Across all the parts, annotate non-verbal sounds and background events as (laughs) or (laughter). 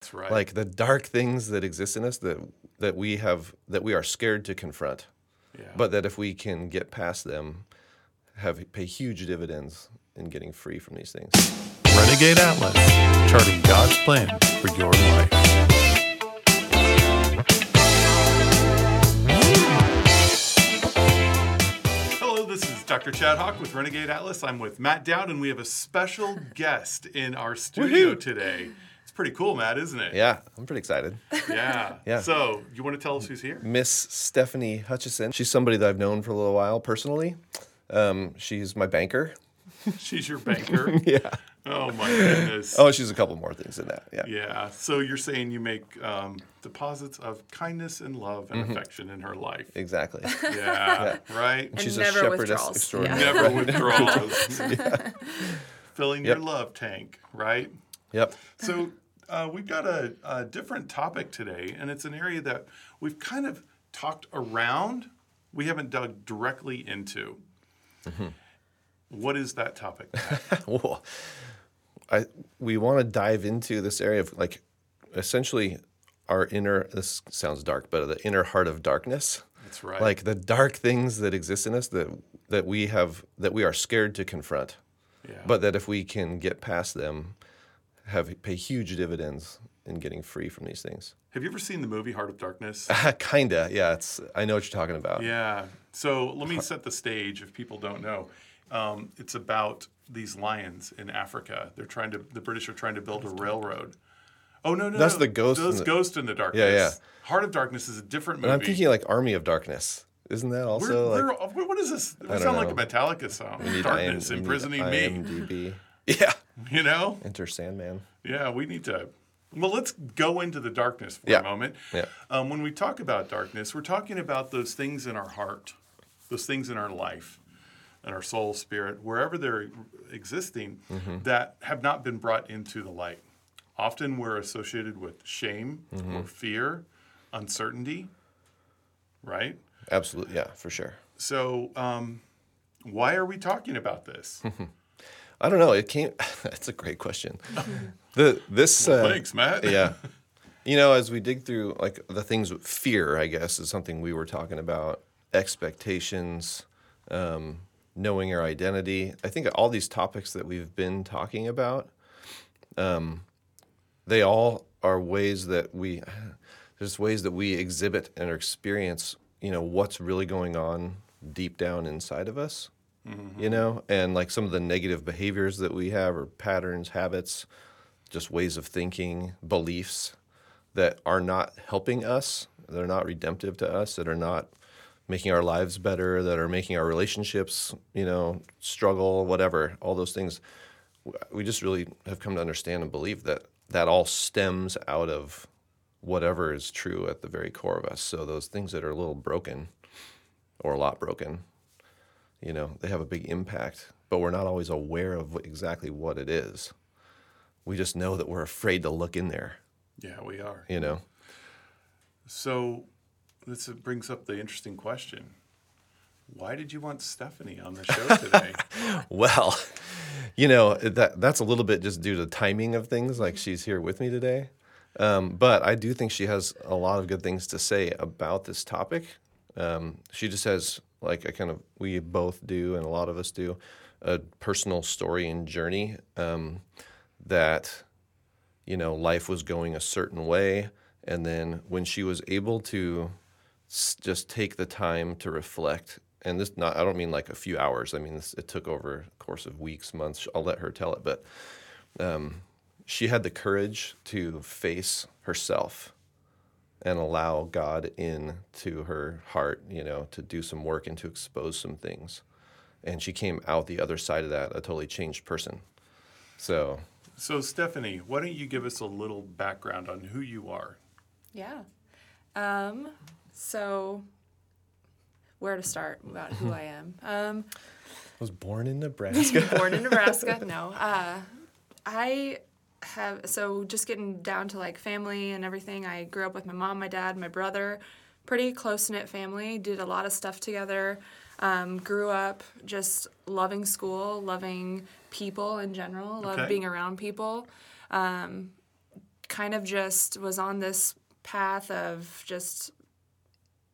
That's right. Like the dark things that exist in us that that we have that we are scared to confront, yeah. but that if we can get past them, have pay huge dividends in getting free from these things. Renegade Atlas, charting God's plan for your life. Hello, this is Dr. Chad Hawk with Renegade Atlas. I'm with Matt Dowd, and we have a special guest in our studio Woohoo! today. It's pretty cool, Matt, isn't it? Yeah, I'm pretty excited. (laughs) Yeah. Yeah. So, you want to tell us who's here? Miss Stephanie Hutchison. She's somebody that I've known for a little while personally. Um, she's my banker. (laughs) She's your banker. (laughs) Yeah. Oh my goodness. Oh, she's a couple more things than that. Yeah. Yeah. So you're saying you make um, deposits of kindness and love and affection in her life. Exactly. Yeah. Right. She's never a shepherdess withdrawals. extraordinary. Never withdraws. Filling your love tank, right? Yep. So uh, we've got a, a different topic today, and it's an area that we've kind of talked around. We haven't dug directly into. What is that topic? (laughs) Well, I we want to dive into this area of like essentially our inner. This sounds dark, but the inner heart of darkness. That's right. Like the dark things that exist in us that that we have that we are scared to confront, yeah. but that if we can get past them, have pay huge dividends in getting free from these things. have you ever seen the movie Heart of Darkness? (laughs) Kinda, yeah. It's I know what you're talking about. Yeah. So let me set the stage if people don't know. Um, it's about these lions in Africa. They're trying to. The British are trying to build a railroad. Oh no no. That's no. the Ghost in That's the- Ghost in the Darkness. Yeah, yeah. Heart of Darkness is a different movie. I'm thinking like Army of Darkness. Isn't that also We're, like we're, what is this? We sound like a. Metallica song. Darkness IM we need imprisoning me. IMDb? (laughs) Yeah. (laughs) You know? Enter Sandman. Yeah, we need to. Well, let's go into the darkness for Yeah. a moment. Yeah. Um, when we talk about darkness, we're talking about those things in our heart, those things in our life, and our soul, spirit, wherever they're existing, Mm-hmm. that have not been brought into the light. Often we're associated with shame Mm-hmm. or fear, uncertainty, right? Absolutely, yeah, for sure. So, um, why are we talking about this? (laughs) I don't know. It came. (laughs) That's a great question. The this. Well, uh, thanks, Matt. yeah. (laughs) You know, as we dig through like the things with fear, I guess is something we were talking about. Expectations, um, knowing our identity. I think all these topics that we've been talking about, um, they all are ways that we. (sighs) There's ways that we exhibit and experience. You know what's really going on deep down inside of us. You know, and like some of the negative behaviors that we have, or patterns, habits, just ways of thinking, beliefs that are not helping us, that are not redemptive to us, that are not making our lives better, that are making our relationships, you know, struggle, whatever, all those things. We just really have come to understand and believe that that all stems out of whatever is true at the very core of us. So those things that are a little broken or a lot broken, you know, they have a big impact, but we're not always aware of exactly what it is. We just know that we're afraid to look in there, Yeah, we are. you know. So this brings up the interesting question. Why did you want Stephanie on the show today? (laughs) Well, you know that that's a little bit just due to timing of things. Like she's here with me today, um, but I do think she has a lot of good things to say about this topic. Um, she just has like a kind of we both do, and a lot of us do, a personal story and journey um, that you know life was going a certain way, and then when she was able to s- just take the time to reflect and this not i don't mean like a few hours. I mean this, it took over a course of weeks months. I'll let her tell it. But um, she had the courage to face herself and allow god in to her heart you know to do some work and to expose some things and she came out the other side of that a totally changed person so so Stephanie, why don't you give us a little background on who you are? Yeah. Um, so, where to start about who I am? (laughs) Um, I was born in (laughs) nebraska born in Nebraska. No. Uh, I have, so just getting down to like family and everything, I grew up with my mom, my dad, my brother. Pretty close knit family, did a lot of stuff together. Um, grew up just loving school, loving people in general, loved Okay. being around people. Um, kind of just was on this path of just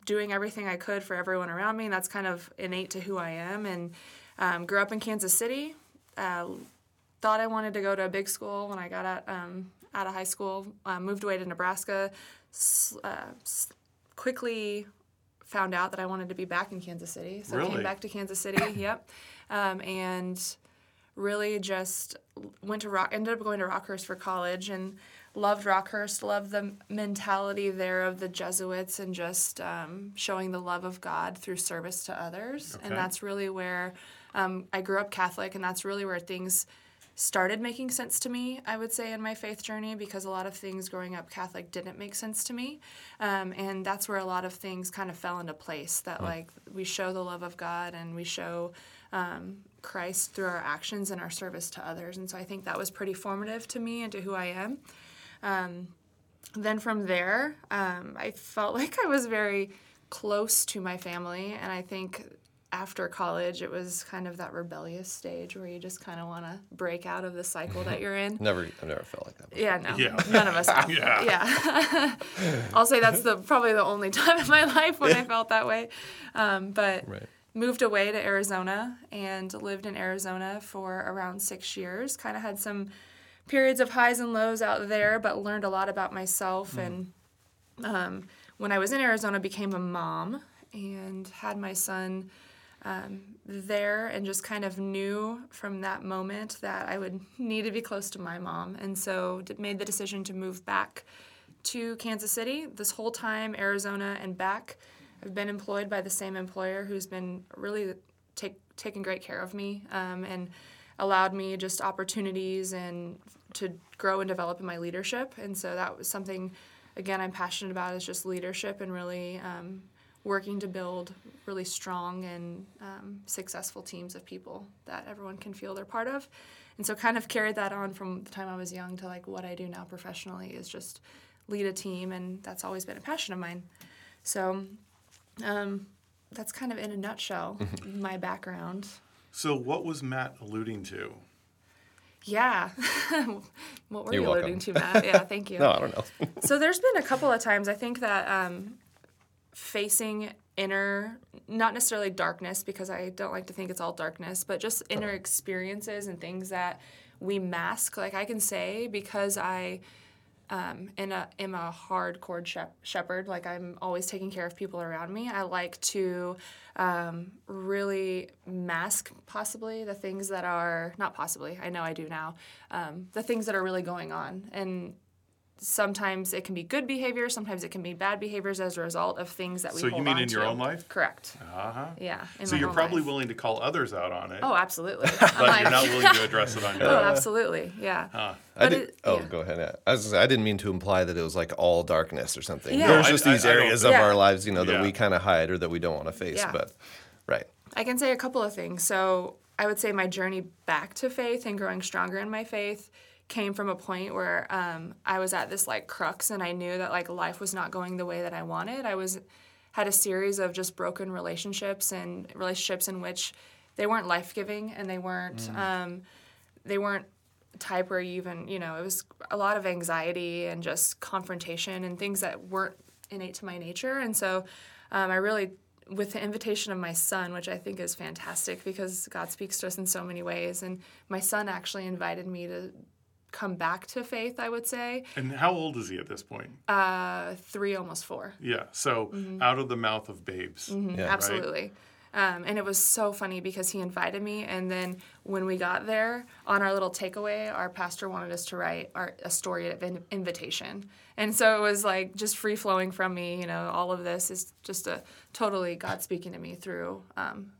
doing everything I could for everyone around me. And that's kind of innate to who I am. And um, grew up in Kansas City. Uh, thought I wanted to go to a big school when I got out, um, out of high school. Uh, moved away to Nebraska. Uh, quickly found out that I wanted to be back in Kansas City. So I came back to Kansas City. (laughs) yep. Um, and really just went to Rock, ended up going to Rockhurst for college and loved Rockhurst, loved the mentality there of the Jesuits and just um, showing the love of God through service to others. Okay. And that's really where um, I grew up Catholic, and that's really where things started making sense to me, I would say, in my faith journey, because a lot of things growing up Catholic didn't make sense to me. Um, and that's where a lot of things kind of fell into place that, like, we show the love of God and we show um, Christ through our actions and our service to others. And so I think that was pretty formative to me and to who I am. Um, then from there, um, I felt (laughs) like I was very close to my family. And I think after college, it was kind of that rebellious stage where you just kind of want to break out of the cycle that you're in. (laughs) Never, I've never felt like that. before. Yeah, no, Yeah. none of us have. (laughs) Yeah. yeah. (laughs) I'll say that's the probably the only time in my life when I felt that way. Um, but Right. moved away to Arizona and lived in Arizona for around six years. Kind of had some periods of highs and lows out there, but learned a lot about myself. And um, when I was in Arizona, became a mom and had my son um, there, and just kind of knew from that moment that I would (laughs) need to be close to my mom, and so made the decision to move back to Kansas City. This whole time, Arizona and back, I've been employed by the same employer who's been really take, taking great care of me um, and allowed me just opportunities and to grow and develop in my leadership. And so that was something, again, I'm passionate about is just leadership and really um, working to build really strong and um, successful teams of people that everyone can feel they're part of. And so kind of carried that on from the time I was young to like what I do now professionally is just lead a team and that's always been a passion of mine. So um, that's kind of in a nutshell my background. So, what was Matt alluding to? Yeah. (laughs) what were You're you welcome. alluding to, Matt? Yeah, thank (laughs) you. No, I don't know. So there's been a couple of times I think that um, facing inner, not necessarily darkness, because I don't like to think it's all darkness, but just inner experiences and things that we mask. Like I can say because I um, in a, am a hardcore shep- shepherd, like I'm always taking care of people around me. I like to um, really mask possibly the things that are not possibly. I know I do now. Um, the things that are really going on and sometimes it can be good behavior, sometimes it can be bad behaviors as a result of things that we So you mean on in your to. own life? Correct. Uh huh. Yeah. in So my you're probably life. willing to call others out on it, Oh, absolutely. (laughs) but you're not willing to address it on (laughs) your own. oh, own. absolutely. Yeah. I did, it- oh, yeah. go ahead. I, was, gonna say, I didn't mean to imply that it was like all darkness or something. Yeah. There's No, just I- these I- I areas of Yeah. our lives, you know, that Yeah. we kind of hide or that we don't want to face. Yeah. But, right. I can say a couple of things. So I would say my journey back to faith and growing stronger in my faith came from a point where um, I was at this like crux and I knew that like life was not going the way that I wanted. I was had a series of just broken relationships and relationships in which they weren't life giving and they weren't um, they weren't type where you even you know it was a lot of anxiety and just confrontation and things that weren't innate to my nature and so um, i really with the invitation of my son which i think is fantastic because god speaks to us in so many ways and my son actually invited me to come back to faith i would say And how old is he at this point? uh, three almost four Yeah. So Mm-hmm. out of the mouth of babes. Yeah. absolutely. Um, and it was so funny because he invited me, and then when we got there on our little takeaway, our pastor wanted us to write our, a story of in- invitation, and so it was like just free flowing from me. You know, all of this is just a totally God speaking to me through um,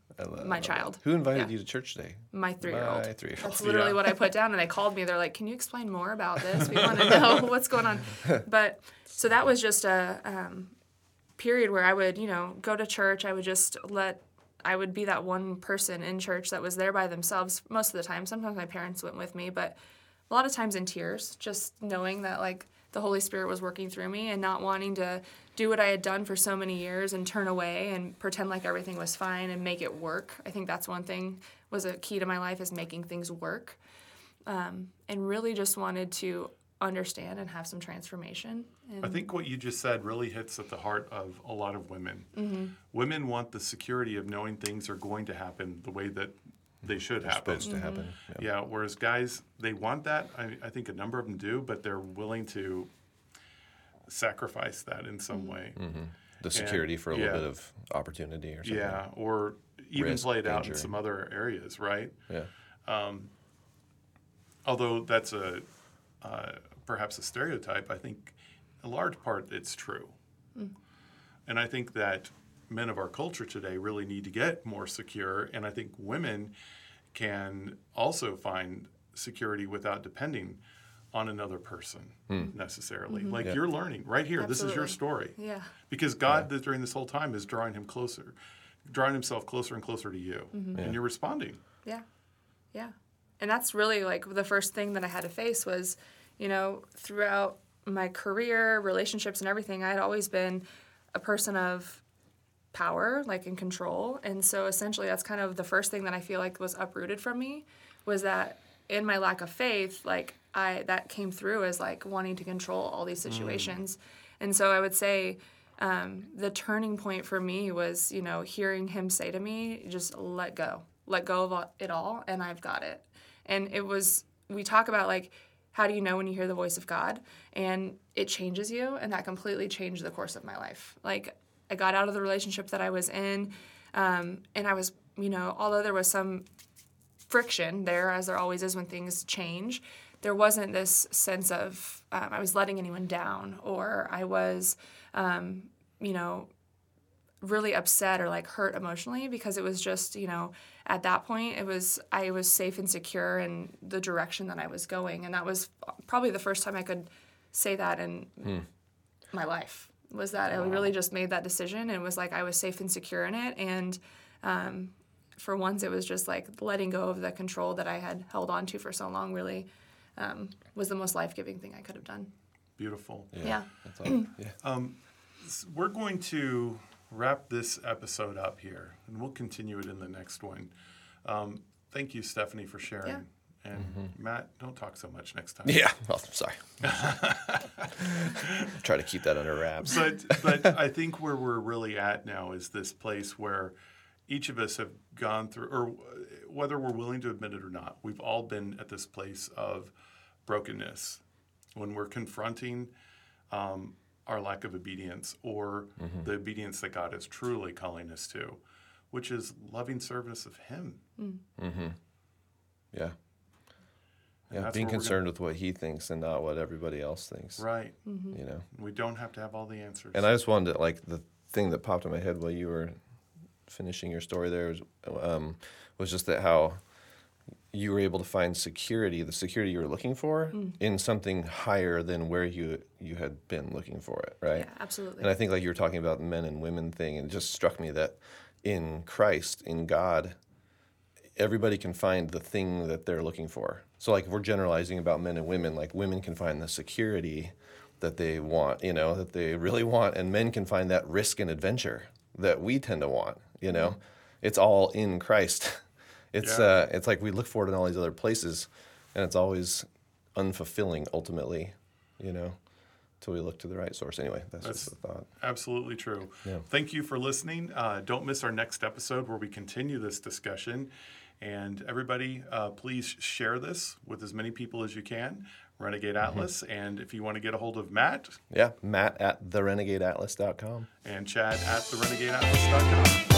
my child, Who invited Yeah. you to church today? my three year old. My three-year-old. That's (laughs) literally Yeah. what I put down, and they called me. They're like, "Can you explain more about this? We want to know (laughs) what's going on." But so that was just a um, period where I would, you know, go to church. I would just let. I would be that one person in church that was there by themselves most of the time. Sometimes my parents went with me, but a lot of times in tears, just knowing that like the Holy Spirit was working through me and not wanting to do what I had done for so many years and turn away and pretend like everything was fine and make it work. I think that's one thing was a key to my life is making things work. Um, and really just wanted to understand and have some transformation. And I think what you just said really hits at the heart of a lot of women. Mm-hmm. Women want the security of knowing things are going to happen the way that they should happen. supposed to happen. Mm-hmm. Yeah. Yeah, whereas guys, they want that. I, I think a number of them do, but they're willing to sacrifice that in some mm-hmm. way. Mm-hmm. The security for a little bit of opportunity or something. Yeah, or even Risk, play it out in some other areas, right? Yeah. Um, although that's a uh, perhaps a stereotype, I think in large part it's true. Mm. And I think that men of our culture today really need to get more secure, and I think women can also find security without depending on another person hmm. necessarily. Mm-hmm. Like Yeah. you're learning right here. This is your story. Yeah. Because God, that during this whole time, is drawing him closer, drawing himself closer and closer to you, mm-hmm. and you're responding. Yeah. Yeah. And that's really like the first thing that I had to face was, you know, throughout my career, relationships, and everything, I had always been a person of power, like in control. And so essentially, that's kind of the first thing that I feel like was uprooted from me was that in my lack of faith, like I, that came through as like wanting to control all these situations. And so I would say, um, the turning point for me was, you know, hearing him say to me, just let go, let go of it all, and I've got it. And it was, we talk about like, how do you know when you hear the voice of God? And it changes you, and that completely changed the course of my life. Like, I got out of the relationship that I was in, um, and I was, you know, although there was some friction there, as there always is when things change, there wasn't this sense of um, I was letting anyone down or I was, um, you know, really upset or like hurt emotionally because it was just, you know, at that point it was I was safe and secure in the direction that I was going. And that was probably the first time I could say that in my life was that I really just made that decision and was like I was safe and secure in it and um, for once it was just like letting go of the control that I had held on to for so long really um, was the most life-giving thing I could have done. Beautiful. Yeah. That's all. (clears throat) yeah. We're going to wrap this episode up here, and we'll continue it in the next one. Um, thank you, Stephanie, for sharing. Yeah. And mm-hmm. Matt, don't talk so much next time. Yeah. (laughs) Oh, I'm sorry. (laughs) Try to keep that under wraps. but but I think where we're really at now is this place where each of us have gone through, or whether we're willing to admit it or not, we've all been at this place of brokenness when we're confronting um, our lack of obedience or mm-hmm. the obedience that God is truly calling us to, which is loving service of Him. Mm. Mm-hmm. Yeah. And Yeah. Being where we're concerned with what he thinks and not what everybody else thinks. Right. You know. We don't have to have all the answers. And I just wanted to like the thing that popped in my head while you were finishing your story there was, um, was just that how you were able to find security, the security you were looking for, in something higher than where you you had been looking for it, right? Yeah, absolutely. And I think like you were talking about the men and women thing, and it just struck me that in Christ, in God, everybody can find the thing that they're looking for. So like if we're generalizing about men and women, like women can find the security that they want, you know, that they really want, and men can find that risk and adventure that we tend to want, you know. It's all in Christ. (laughs) It's Yeah. uh it's like we look for it in all these other places and it's always unfulfilling ultimately, you know, till we look to the right source. Anyway, that's, That's- just a thought. Absolutely true. Yeah. Thank you for listening. Uh, don't miss our next episode where we continue this discussion. And everybody, uh, please share this with as many people as you can. Renegade Mm-hmm. Atlas. And if you want to get a hold of Matt Yeah, Matt at therenegadeatlas.com. and Chad at therenegadeatlas.com.